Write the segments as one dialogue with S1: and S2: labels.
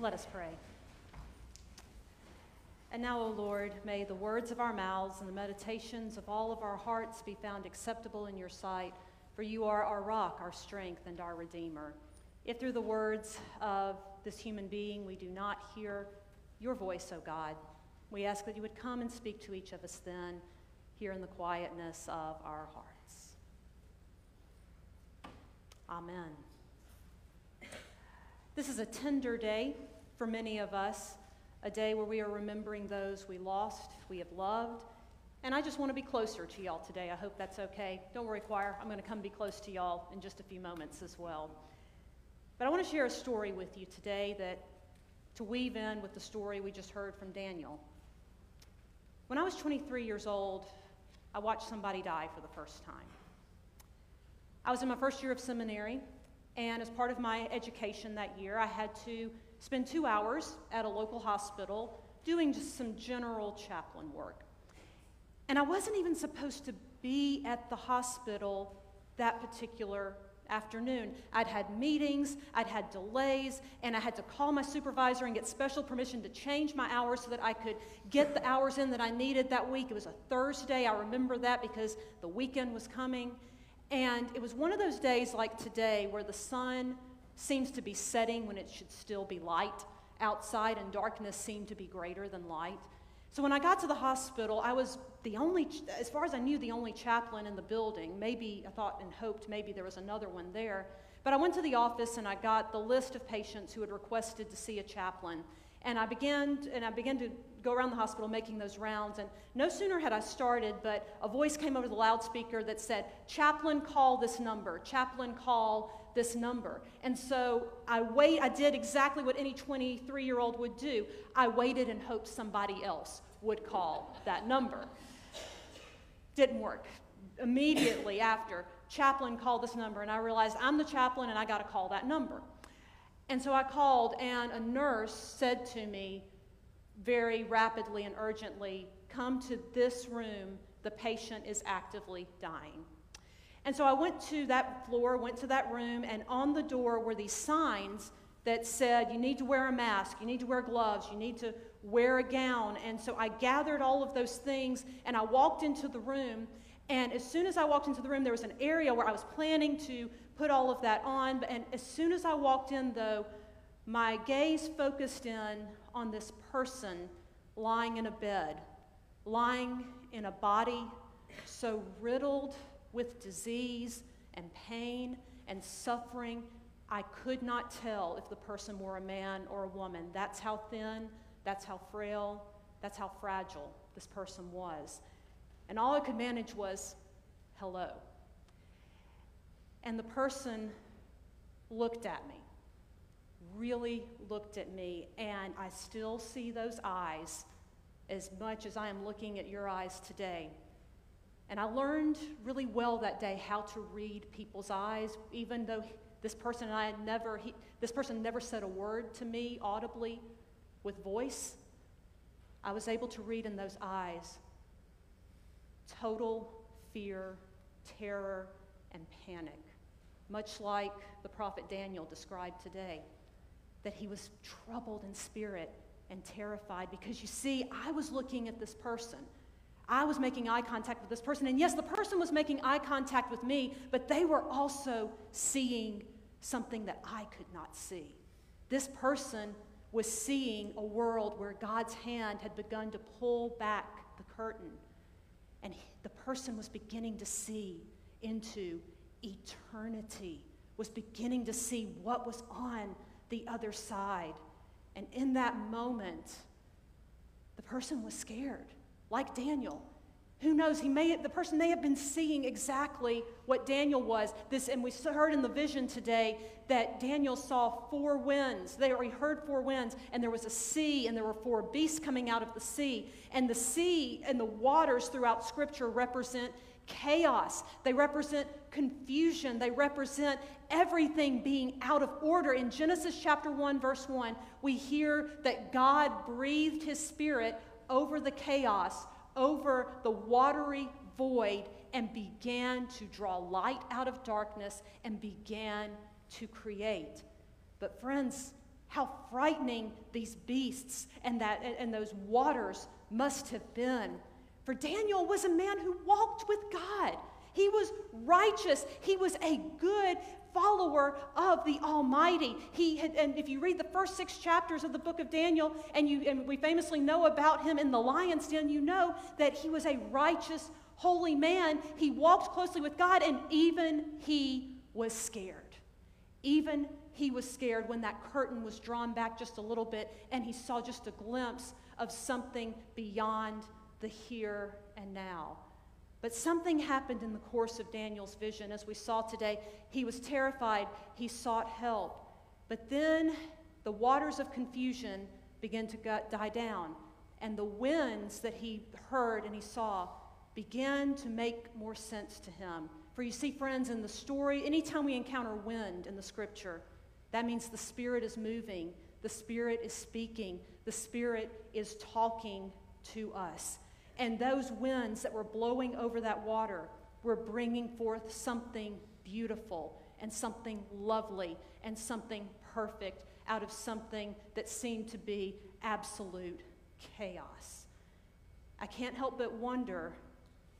S1: Let us pray. And now, O Lord, may the words of our mouths and the meditations of all of our hearts be found acceptable in your sight, for you are our rock, our strength, and our Redeemer. If through the words of this human being we do not hear your voice, O God, we ask that you would come and speak to each of us then, here in the quietness of our hearts. Amen. This is a tender day for many of us, a day where we are remembering those we lost, we have loved. And I just want to be closer to y'all today. I hope that's okay. Don't worry, choir. I'm going to come be close to y'all in just a few moments as well. But I want to share a story with you today that to weave in with the story we just heard from Daniel. When I was 23 years old, I watched somebody die for the first time. I was in my first year of seminary, and as part of my education that year, I had to spend two hours at a local hospital doing just some general chaplain work. And I wasn't even supposed to be at the hospital that particular afternoon. I'd had meetings, I'd had delays, and I had to call my supervisor and get special permission to change my hours so that I could get the hours in that I needed that week. It was a Thursday. I remember that because the weekend was coming. And it was one of those days like today where the sun seems to be setting when it should still be light outside, and darkness seemed to be greater than light. So when I got to the hospital, I was the only, as far as I knew, the only chaplain in the building. Maybe I thought and hoped maybe there was another one there. But I went to the office and I got the list of patients who had requested to see a chaplain. And I began, and I began to go around the hospital making those rounds. And no sooner had I started, but a voice came over the loudspeaker that said, Chaplain, call this number. Chaplain, call this number. And so I wait, I did exactly what any 23 year old would do. I waited and hoped somebody else would call that number. Didn't work. Immediately after, chaplain called this number, and I realized I'm the chaplain and I got to call that number. And so I called, and a nurse said to me very rapidly and urgently, Come to this room, the patient is actively dying. And so I went to that floor, went to that room, and on the door were these signs that said, You need to wear a mask, you need to wear gloves, you need to wear a gown. And so I gathered all of those things and I walked into the room. And as soon as I walked into the room, there was an area where I was planning to put all of that on. And as soon as I walked in, though, my gaze focused in on this person lying in a bed, lying in a body so riddled with disease and pain and suffering, I could not tell if the person were a man or a woman. That's how thin, that's how frail, that's how fragile this person was. And all I could manage was, hello. And the person looked at me, really looked at me, and I still see those eyes as much as I am looking at your eyes today. And I learned really well that day how to read people's eyes, even though this person and I had never, he, this person never said a word to me audibly with voice. I was able to read in those eyes total fear, terror, and panic much like the prophet Daniel described today, that he was troubled in spirit and terrified because you see, I was looking at this person. I was making eye contact with this person. And yes, the person was making eye contact with me, but they were also seeing something that I could not see. This person was seeing a world where God's hand had begun to pull back the curtain. And the person was beginning to see into eternity, was beginning to see what was on the other side. And in that moment, the person was scared, like Daniel. Who knows? He may, the person may have been seeing exactly what Daniel was. This, and we heard in the vision today that Daniel saw four winds. They already heard four winds, and there was a sea, and there were four beasts coming out of the sea. And the sea and the waters throughout Scripture represent chaos, they represent confusion, they represent everything being out of order. In Genesis chapter 1, verse 1, we hear that God breathed his spirit over the chaos, over the watery void, and began to draw light out of darkness and began to create. But, friends, how frightening these beasts and, that, and those waters must have been. For Daniel was a man who walked with God. He was righteous. He was a good follower of the Almighty. He had, and if you read the first six chapters of the book of Daniel, and, you, and we famously know about him in the lion's den, you know that he was a righteous, holy man. He walked closely with God, and even he was scared. Even he was scared when that curtain was drawn back just a little bit and he saw just a glimpse of something beyond the here and now. But something happened in the course of Daniel's vision. As we saw today, he was terrified, he sought help. But then the waters of confusion began to die down, and the winds that he heard and he saw began to make more sense to him. For you see, friends, in the story, anytime we encounter wind in the scripture, that means the Spirit is moving, the Spirit is speaking, the Spirit is talking to us. And those winds that were blowing over that water were bringing forth something beautiful and something lovely and something perfect out of something that seemed to be absolute chaos. I can't help but wonder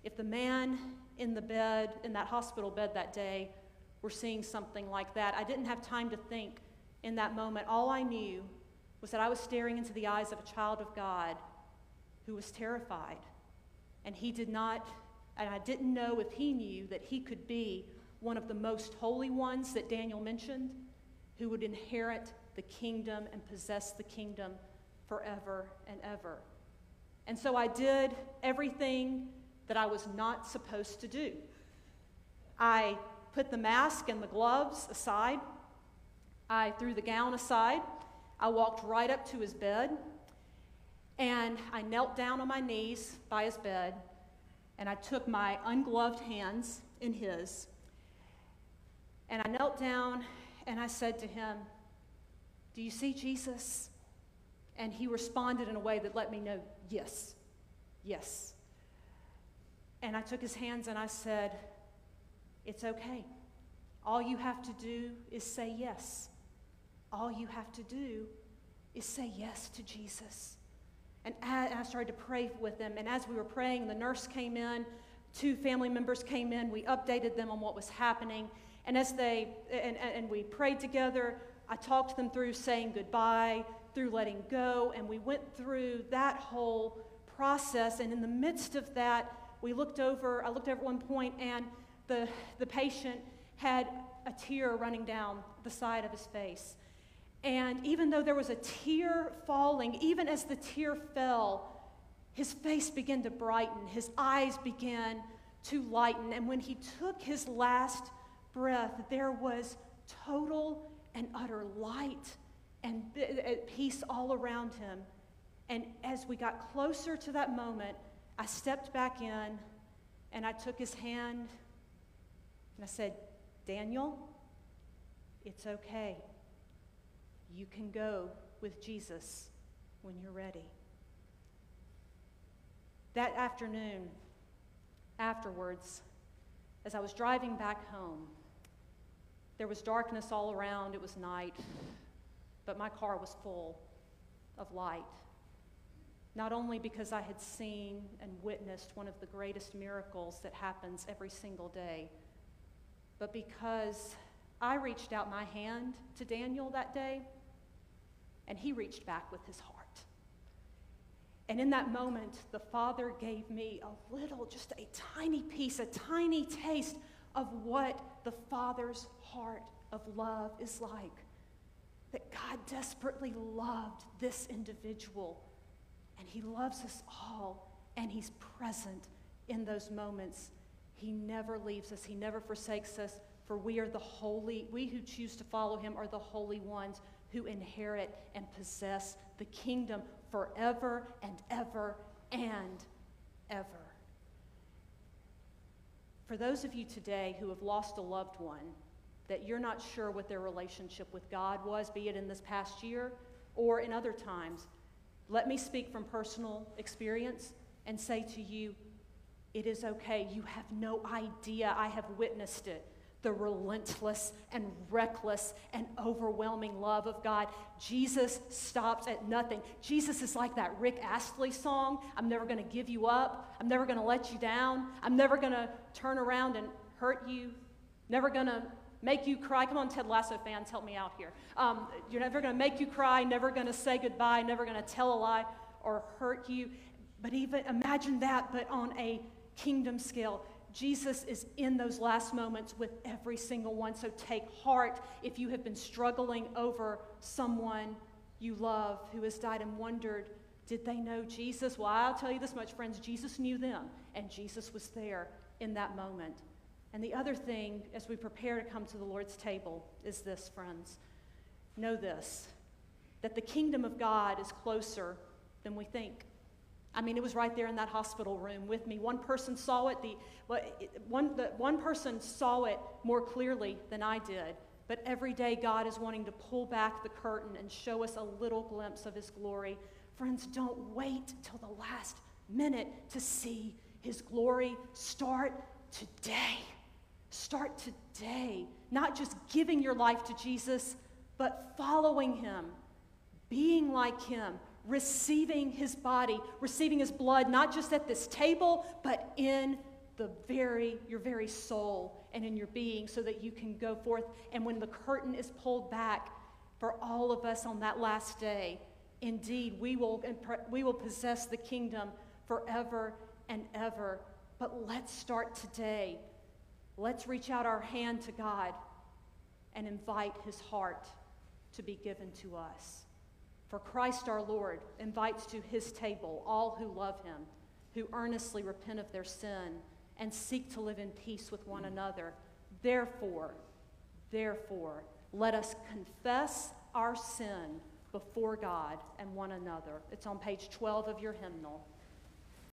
S1: if the man in the bed, in that hospital bed that day, were seeing something like that. I didn't have time to think in that moment. All I knew was that I was staring into the eyes of a child of God who was terrified. And he did not, and I didn't know if he knew that he could be one of the most holy ones that Daniel mentioned, who would inherit the kingdom and possess the kingdom forever and ever. And so I did everything that I was not supposed to do. I put the mask and the gloves aside. I threw the gown aside. I walked right up to his bed and I knelt down on my knees by his bed and I took my ungloved hands in his and I knelt down and I said to him, Do you see Jesus? And he responded in a way that let me know, Yes, yes. And I took his hands and I said, it's okay. All you have to do is say yes. All you have to do is say yes to Jesus. And I started to pray with them. And as we were praying, the nurse came in, two family members came in. We updated them on what was happening. And as they, and, and we prayed together, I talked them through saying goodbye, through letting go, and we went through that whole process. And in the midst of that, we looked over, I looked over at one point, and the, the patient had a tear running down the side of his face. And even though there was a tear falling, even as the tear fell, his face began to brighten, his eyes began to lighten. And when he took his last breath, there was total and utter light and uh, peace all around him. And as we got closer to that moment, I stepped back in and I took his hand and I said, Daniel, it's okay. You can go with Jesus when you're ready. That afternoon, afterwards, as I was driving back home, there was darkness all around. It was night, but my car was full of light. Not only because I had seen and witnessed one of the greatest miracles that happens every single day but because I reached out my hand to Daniel that day, and he reached back with his heart. And in that moment, the Father gave me a little, just a tiny piece, a tiny taste of what the Father's heart of love is like. That God desperately loved this individual, and He loves us all, and He's present in those moments he never leaves us, He never forsakes us, for we are the holy, we who choose to follow Him are the holy ones who inherit and possess the kingdom forever and ever and ever. For those of you today who have lost a loved one, that you're not sure what their relationship with God was, be it in this past year or in other times, let me speak from personal experience and say to you, it is okay. You have no idea. I have witnessed it. The relentless and reckless and overwhelming love of God. Jesus stops at nothing. Jesus is like that Rick Astley song I'm never going to give you up. I'm never going to let you down. I'm never going to turn around and hurt you. Never going to make you cry. Come on, Ted Lasso fans, help me out here. Um, you're never going to make you cry, never going to say goodbye, never going to tell a lie or hurt you. But even imagine that, but on a kingdom scale. Jesus is in those last moments with every single one. So take heart if you have been struggling over someone you love who has died and wondered, did they know Jesus? Well, I'll tell you this much, friends Jesus knew them, and Jesus was there in that moment. And the other thing, as we prepare to come to the Lord's table, is this, friends. Know this that the kingdom of God is closer than we think. I mean, it was right there in that hospital room with me. One person saw it, the, one, the, one person saw it more clearly than I did. But every day, God is wanting to pull back the curtain and show us a little glimpse of His glory. Friends, don't wait till the last minute to see His glory. Start today. Start today. Not just giving your life to Jesus, but following Him, being like Him, receiving his body, receiving his blood, not just at this table, but in the very, your very soul and in your being, so that you can go forth. And when the curtain is pulled back for all of us on that last day, indeed, we will, we will possess the kingdom forever and ever. But let's start today. Let's reach out our hand to God and invite his heart to be given to us. For Christ our Lord invites to his table all who love him, who earnestly repent of their sin and seek to live in peace with one another. Therefore, therefore, let us confess our sin before God and one another. It's on page 12 of your hymnal.